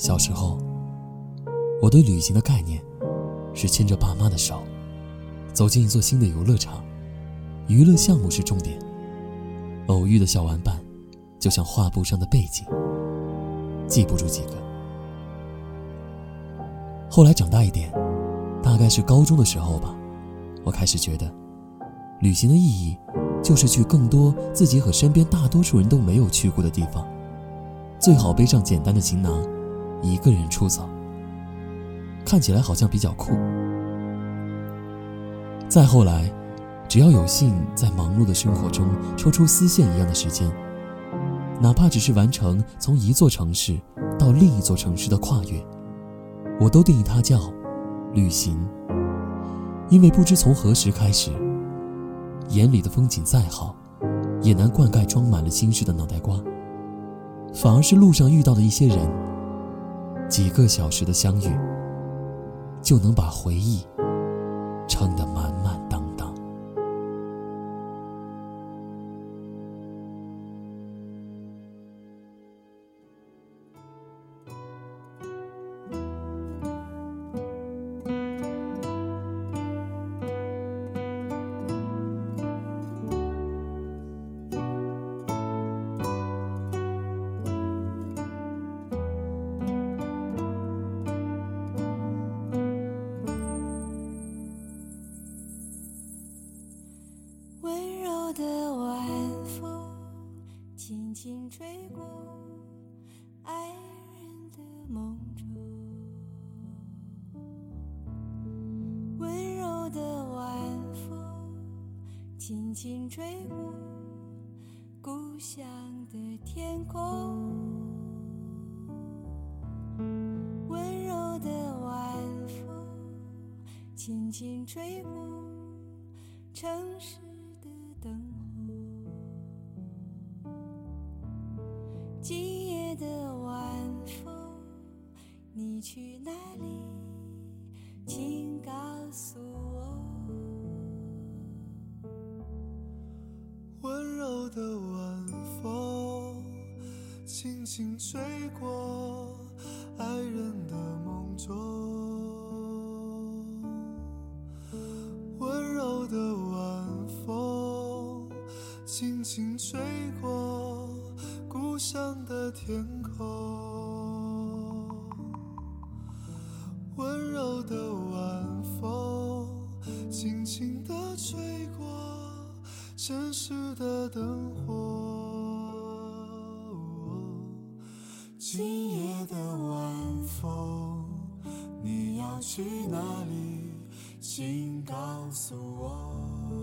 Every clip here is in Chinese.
小时候，我对旅行的概念是牵着爸妈的手，走进一座新的游乐场，娱乐项目是重点，偶遇的小玩伴就像画布上的背景，记不住几个。后来长大一点，大概是高中的时候吧，我开始觉得，旅行的意义就是去更多自己和身边大多数人都没有去过的地方，最好背上简单的行囊。一个人出走，看起来好像比较酷。再后来，只要有幸在忙碌的生活中抽出丝线一样的时间，哪怕只是完成从一座城市到另一座城市的跨越，我都定义它叫旅行。因为不知从何时开始，眼里的风景再好，也难灌溉装满了心事的脑袋瓜，反而是路上遇到的一些人。几个小时的相遇，就能把回忆撑得满轻轻吹过故乡的天空，温柔的晚风轻轻吹过城市的灯火。今夜的晚风，你去哪里？请告诉我。的晚风，轻轻吹过爱人的梦中。温柔的晚风，轻轻吹过。故乡的天空，温柔的晚风，轻轻地吹过城市的灯火。今夜的晚风，你要去哪里？请告诉我。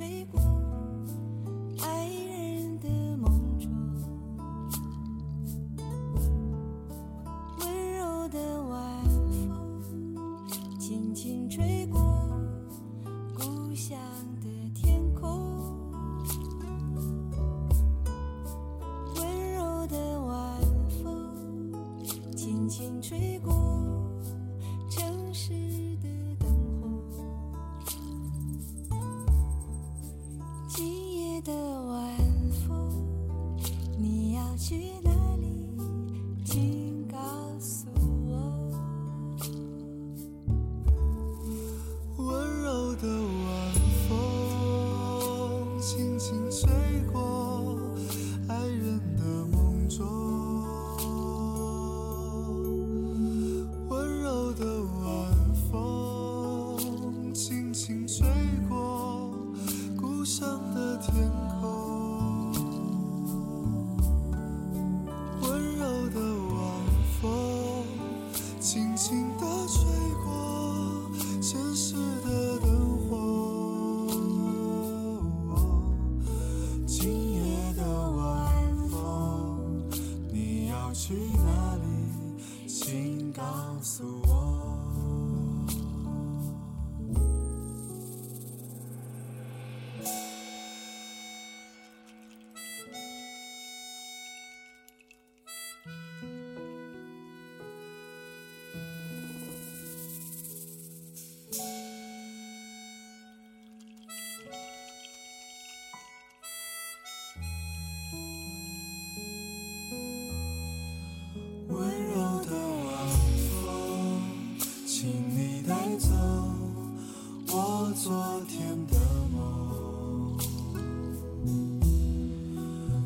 吹过爱人的梦中，温柔的晚风轻轻吹过故乡昨天的梦。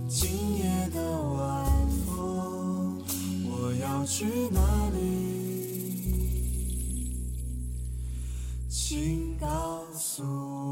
今夜的晚风，我要去哪里？请告诉我。